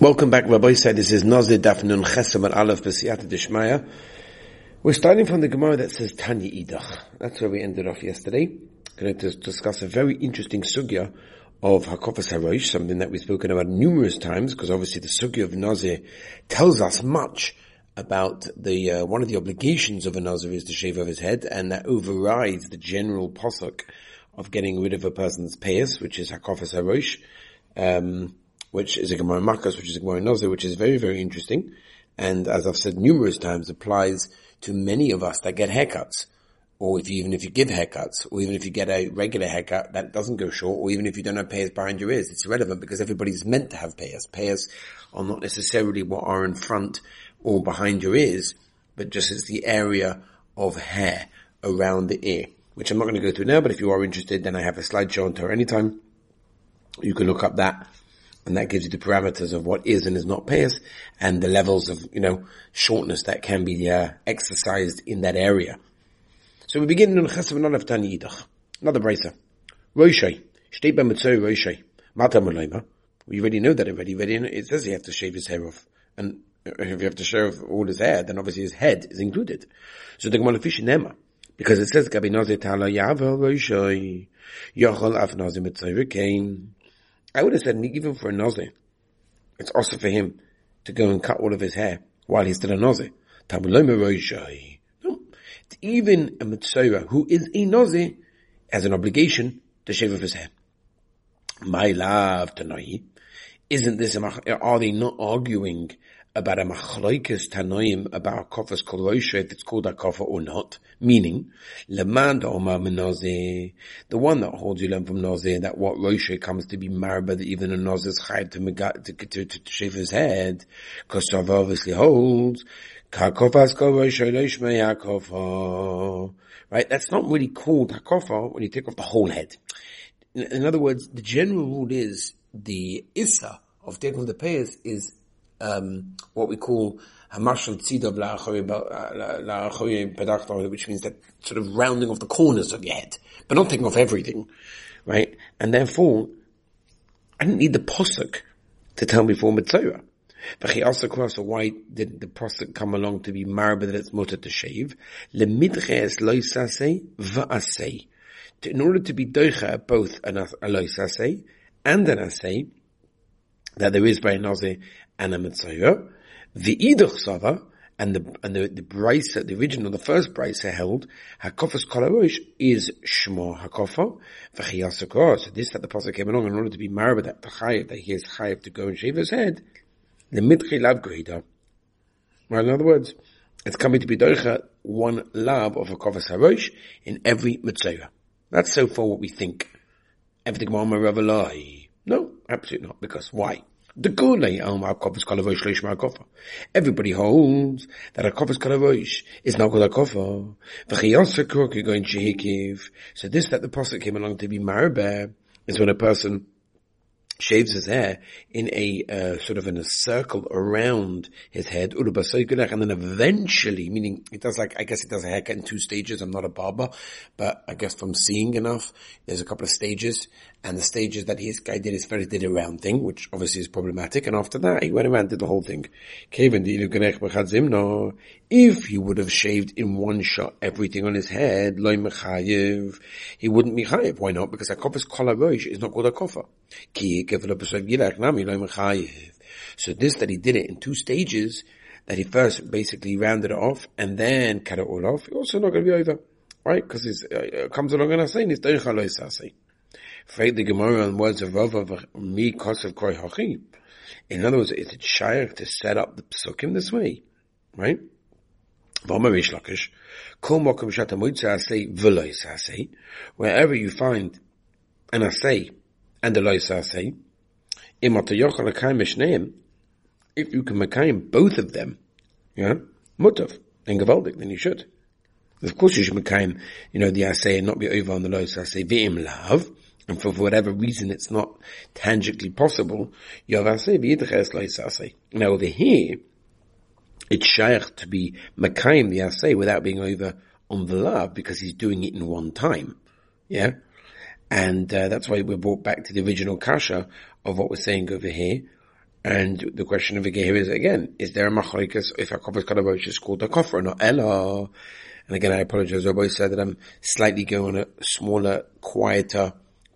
Welcome back, Rabbosai this is Nazir Daf Nun Chesam and Aleph B'Siyata Dishmaya. We're starting from the Gemara that says Tanya Idach. That's where we ended off yesterday. Going to discuss a very interesting sugya of Hakofas HaRosh, something that we've spoken about numerous times, because obviously the sugya of Nazir tells us much about the, uh, one of the obligations of a Nazir is to shave off his head, and that overrides the general posuk of getting rid of a person's payas, which is Hakofas HaRosh. Um, which is a Gemara Makas, which is a Gemara Nazir, which is very, very interesting. And as I've said numerous times, applies to many of us that get haircuts. Or if you, even if you give haircuts, or even if you get a regular haircut that doesn't go short, or even if you don't have payers behind your ears, it's irrelevant because everybody's meant to have payers. Payers are not necessarily what are in front or behind your ears, but just as the area of hair around the ear, which I'm not going to go through now, but if you are interested, then I have a slideshow on Torah anytime. You can look up that and that gives you the parameters of what is and is not payas and the levels of, you know, shortness that can be uh, exercised in that area. So we begin in Chesav Nalav Tani Yidach. Another bracer. Roshai. Shtei B'Mitzvah Roshai. Mata Malayma. We already know that already. already it says he has to shave his hair off. And if you have to shave all his hair, then obviously his head is included. So the Gemara Fish Nema. Because it says, Gabi Nazi Tala Yavel Roshai. Yochel Af Nazi Metzora Kain. I would have said even for a Nazir, it's also for him to go and cut all of his hair while he's still a Nazir. No. Even a Metzora who is a Nazir has an obligation to shave off his hair. My love, Tanoi. Isn't this, are they not arguing about a machlokes tanoim about a kofas kol if it's called a kofa or not. Meaning, leman omar the one that holds you learn from nozeh that what roshe comes to be marba that even a nozeh is chayv to, to, to, to, shave his head, because obviously holds kakofas kol hakofa. Right? That's not really called hakofa when you take off the whole head. In, in other words, the general rule is the issa of taking off the payas is um, what we call hamashal tzidav la'achoye which means that sort of rounding off the corners of your head, but not taking off everything, right? And therefore, I didn't need the posuk to tell me for metzora. But he also asked, why did the posuk come along to be marba that it's mutter to shave? Lemidches loisase va'asei. In order to be doicha both an loisase and an asay, that there is by nazi and a metzora. The idach sava, and the and the, the brisa, the original, the first brisa held hakofas kolarosh is shmo hakofa v'chiyasakor. So this that the pasuk came along in order to be married that the chayiv that he is chayiv to go and shave his head. The mitchi lav gohida. Well, in other words, it's coming to be doicha one lab of a kofas harosh in every mitzvah. That's so far what we think. Everything No, absolutely not. Because why? The Gule Al Ma'akofis Kalavosh Leish Ma'akofa. Everybody holds that a Kofis Kalavosh is not called a Kofa. V'chiyasa Krok going Shehikiv. So this that the Prophet came along to be Marabeh is when a person shaves his hair in a uh, sort of in a circle around his head, and then eventually, meaning it does like I guess it does a haircut in two stages. I'm not a barber, but I guess from seeing enough, there's a couple of stages, and the stages that his guy did is first did a round thing, which obviously is problematic, and after that he went around did the whole thing. If he would have shaved in one shot everything on his head, he wouldn't be chayiv. Why not? Because a kofas kol is not called a kofa. So this that he did it in two stages, that he first basically rounded it off and then cut it all off, also not going to be over. Right? Because it uh, comes along and I say, it's the Gemara on words of Rav of hachi. In other words, is it shaykh to set up the psukim this way? Right? Wherever you find an asay and a lois asay, if you can make both of them, yeah, mutav, then gavaldik, then you should. Of course you should make you know, the asay and not be over on the lois asay, v'im lav, and for whatever reason it's not tangibly possible, now over here, it's shaykh to be Makayim the assay without being over on the love because he's doing it in one time. Yeah? And uh, that's why we're brought back to the original kasha of what we're saying over here. And the question of here is again, is there a machalikas if a kadabosh is called a kofar or not ella? And again, I apologize. Rabbosai that I'm slightly going on a smaller, quieter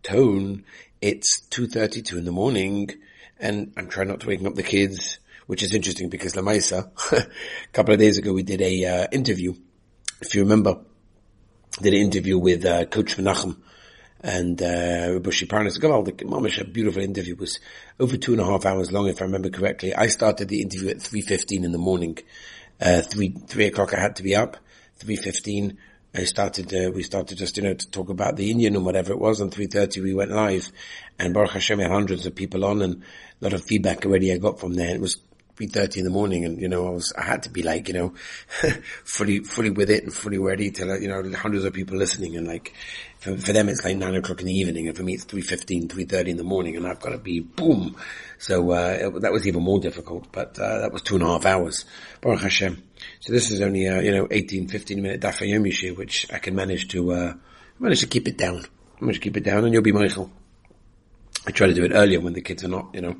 tone. It's 2.32 in the morning and I'm trying not to wake up the kids, which is interesting because La Lamaisa, a couple of days ago we did a uh, interview. If you remember, did an interview with uh, Coach Menachem and uh, Bushi Parnas Gavaldik. Mamish, a beautiful interview. It was over two and a half hours long, if I remember correctly. I started the interview at 3.15 in the morning. Uh, 3, 3 o'clock I had to be up. 3.15 I started, uh, we started just, you know, to talk about the Indian and whatever it was. On 3.30 we went live and Baruch Hashem had hundreds of people on and a lot of feedback already I got from there. It was 3.30 in the morning and, you know, I was, I had to be like, you know, fully, fully with it and fully ready to, you know, hundreds of people listening and like, for, for them it's like nine o'clock in the evening and for me it's 3.15, 3.30 in the morning and I've got to be boom. So, uh, it, that was even more difficult, but, uh, that was two and a half hours. Baruch Hashem. So this is only, a, you know, 18, 15 minute Dafayomi which I can manage to, uh, manage to keep it down. Manage to keep it down and you'll be Michael. I try to do it earlier when the kids are not, you know,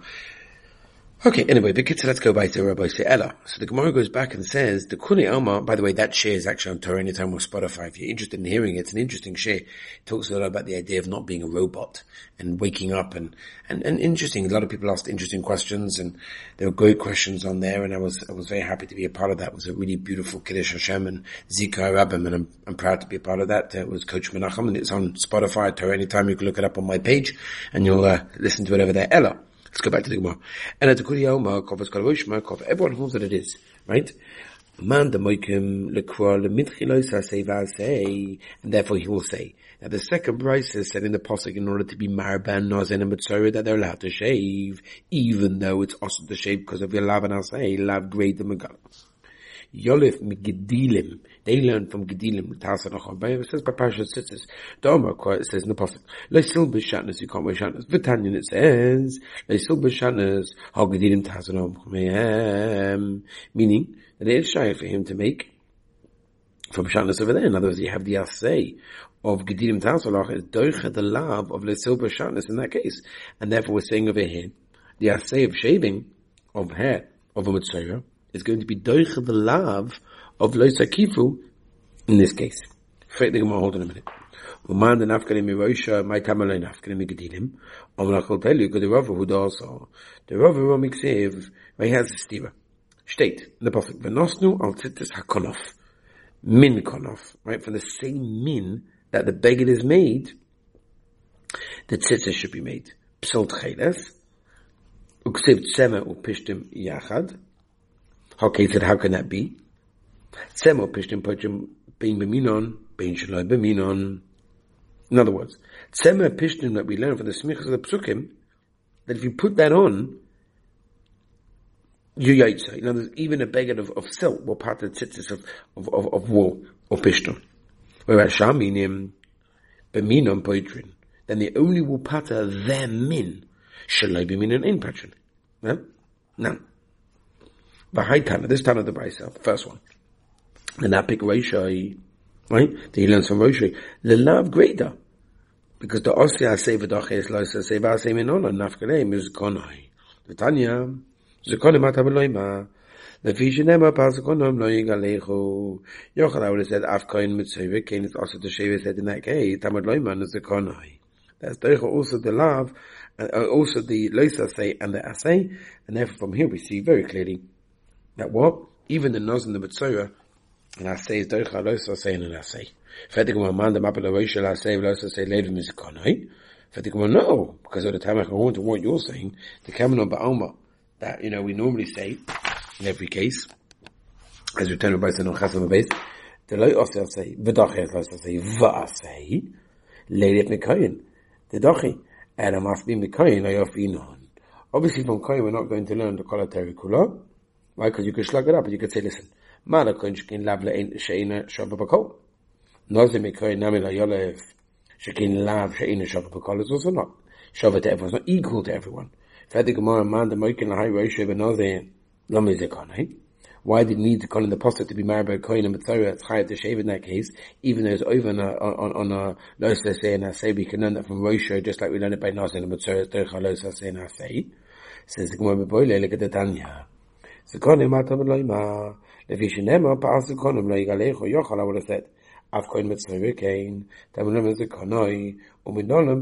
Okay, anyway, the let's go back to Rabbi Se'ela. So the Gemara goes back and says, the Kuni Alma, by the way, that share is actually on Torah Anytime or Spotify. If you're interested in hearing it, it's an interesting share. It talks a lot about the idea of not being a robot and waking up and, and, and interesting. A lot of people asked interesting questions and there were great questions on there and I was, I was very happy to be a part of that. It was a really beautiful Kiddush Hashem and Zika Rabbim and I'm, I'm proud to be a part of that. It was Coach Menachem and it's on Spotify, Torah Anytime. You can look it up on my page and you'll uh, listen to it over there. Ella. Let's go back to the Gemara. And at the Markov, it's called Markov. Everyone knows that it is, right? Man the moikim lekra lemitchilosa say, and therefore he will say. Now the second price is said in the posuk in order to be marban nozen and metzora that they're allowed to shave, even though it's also to shave because of your lav and I say lav great the megal. Yolif Gedilim. They learn from Gedilim. It says by Pasha Tzitzis. The Omar quote says in the Prophet, Leisil B'Shatnas, you can't wear Shatnas. V'tanyan it says, Leisil B'Shatnas, How Gedilim Tasanom. Meaning, that it is shy for him to make from Shatnas over there. In other words, you have the Asay of Gedilim Tasalach is Doicha the love of Leisil B'Shatnas in that case. And therefore we're saying over here, the Asay of shaving of hair of a Metzora is going to be doich the lav of lois akifu in this case. Fake the Gemara, hold on a minute. Uman the nafkanim mirosha, my tamalay nafkanim gedilim. Om lachol tell you, because the Rava who also, the Rava Romik Sev, he has a stira. State, in the Prophet, v'nosnu al tzitzis hakonof. Min konof, right? From the same min that the beggar is made, the tzitzis should be made. Psalt cheles, uksev tzema upishtim yachad, Okay, said, how can that be? Semo pishtim pachim being beminon, being shaloi beminon. In other words, Tzema pishtim that we learn from the smichas of the psukim, that if you put that on, you yaitza. In other words, even a beggar of, of silk will part the tzitzis of, of, of, of wool or pishtim. Whereas shaminim, beminon poitrin, then they only will pata them min, shaloi beminon in patrin. No? The high Tana, this Tana the Brisa, first one. The Napik Roshai, right? That he learns from Roshai. The love greater. Because the Osya Sevadach is Loisa Seva Seminona, Nafkanei, Mizkonai. The Tanya, Zikonim Atabeloima. The Fishanema Pasakonom Lo Yigalechu. Yochel, I would have said, Metzora, Kain is also the Sheva said in that case, Tamad Loima, Zikonai. That's also the love, uh, also the Loisa say and the Asay, and therefore from here we see very clearly that what? Even the nose and the Metzora, and I say is Doich Alois say and I say. Fertig um man the mapel Rosh I say Alois say Levim is Konai. Fertig um no, because of the time I want to what you're saying, the Kamenon Ba'alma, that, you know, we normally say, in every case, as we turn about on Chasam base, the loy also say, as also say, v'asei, leidet mikoyin, the dachi, and I must be mikoyin, I ofinon. Obviously from Koyin we're not going to learn the Kolateri Kula, Why? Because you could slug it up and you could say, listen, Mala koin lav le'ein she'ina shava b'kol. Nozim ikoin nami la yolev shekin lav she'ina shava b'kol is also not shava to everyone. It's not equal to everyone. Fedi Gemara man the moikin lahai roishe b'nozim lama zekonai. Eh? Why did he need to call in the apostle to be married by a kohen and metzora? It's higher to shave in that case, even though it's over on a, on, on a los say and say we can learn that from Rosh, just like we learn it by Nazir and it's derech los say and say. Says the Gemara Beboile, look at the Tanya. Sekonim atam loima. Lefi shenema would have said. Koin a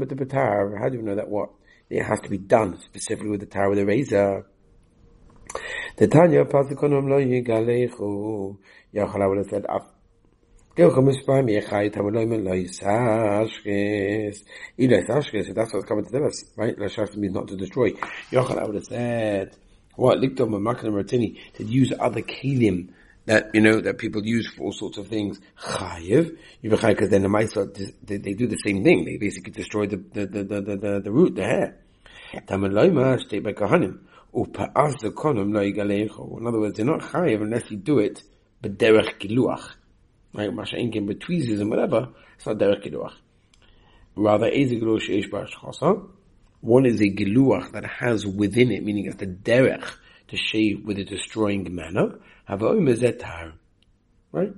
the betar. How do you know that what? It has to be done specifically with the tar with the razor. The Tanya. Yochal, I would have said. Lois that's what's coming to tell us, right? Lashaf means not to destroy. Would have said, what, Likdom and Martini, to use other Kelim that, you know, that people use for all sorts of things. Chayiv. Yivachai, because then the Maisa, they, do the same thing. They basically destroy the, the, the, the, the, the root, the hair. Tamuloim state by Kahanim. Upa'az the konum lo In other words, they're not chayiv unless you do it, but derech giluach right? Masha Inkim, but tweezers and whatever, it's not derech giluach. Rather, giluach sheish bar One is a giluach that has within it, meaning it's the derech to shave with a destroying manner. Right?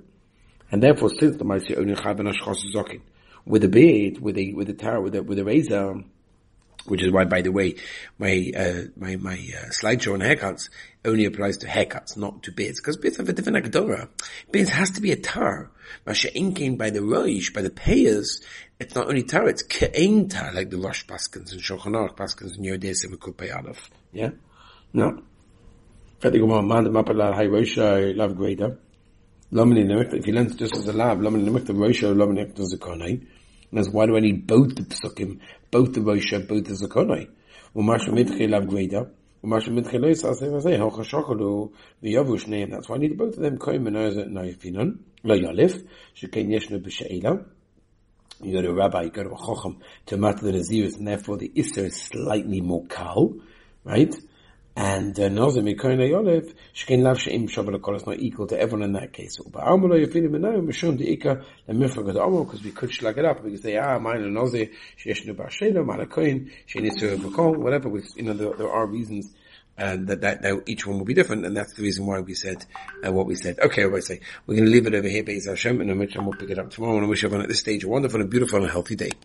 And therefore, since the Maisi only chaben ashchos zokin, with a beard, with a with a tar, with a with a razor, which is why, by the way, my uh, my my uh, slideshow on haircuts only applies to haircuts, not to beards, because beards have a different agdora. Beards has to be a tar. Masha inking by the roish, by the payers, it's not only tar, it's ke'ein tar, like the Rosh Paskins and Shulchan Aruch Paskins and Yodeh Simukul Payalef. Yeah? No. Fatigumah, man, the mapala, hay roisha, love grader. Lomini nemik, if you learn just as a lab, lomini nemik, the roisha, lomini nemik, the zakonai. And that's why do I need both the psukim, both the roisha, both the zakonai? Umasha mitchi, love grader. That's why I need both of them. Koim and Ozer Naifinon. Lo Yalif. Shekain Yeshnu B'She'ela. You go to a rabbi, you go to a chochem to matter the naziris, and therefore the isser is slightly more kal, right? And uh, Nazir Mikoin Yolev, Shkein Lav She'im Shabbal HaKol is not equal to everyone in that case. But Amalo Yefinim Menayim Mishum De'ika Lemifra Gad Amalo, because we could schlag it up, we could say, ah, mine Nazir, She'eshnu Bar Shela, Malakoin, She'enisu B'Kol, whatever, with, you know, there, there are reasons and that, that, that, each one will be different, and that's the reason why we said uh, what we said. Okay, I say we're going to leave it over here, Beis Hashem, and I'm we'll pick it up tomorrow. And I wish everyone at this stage a wonderful and beautiful and healthy day.